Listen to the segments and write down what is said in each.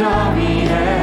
위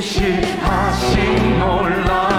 신실하신 놀라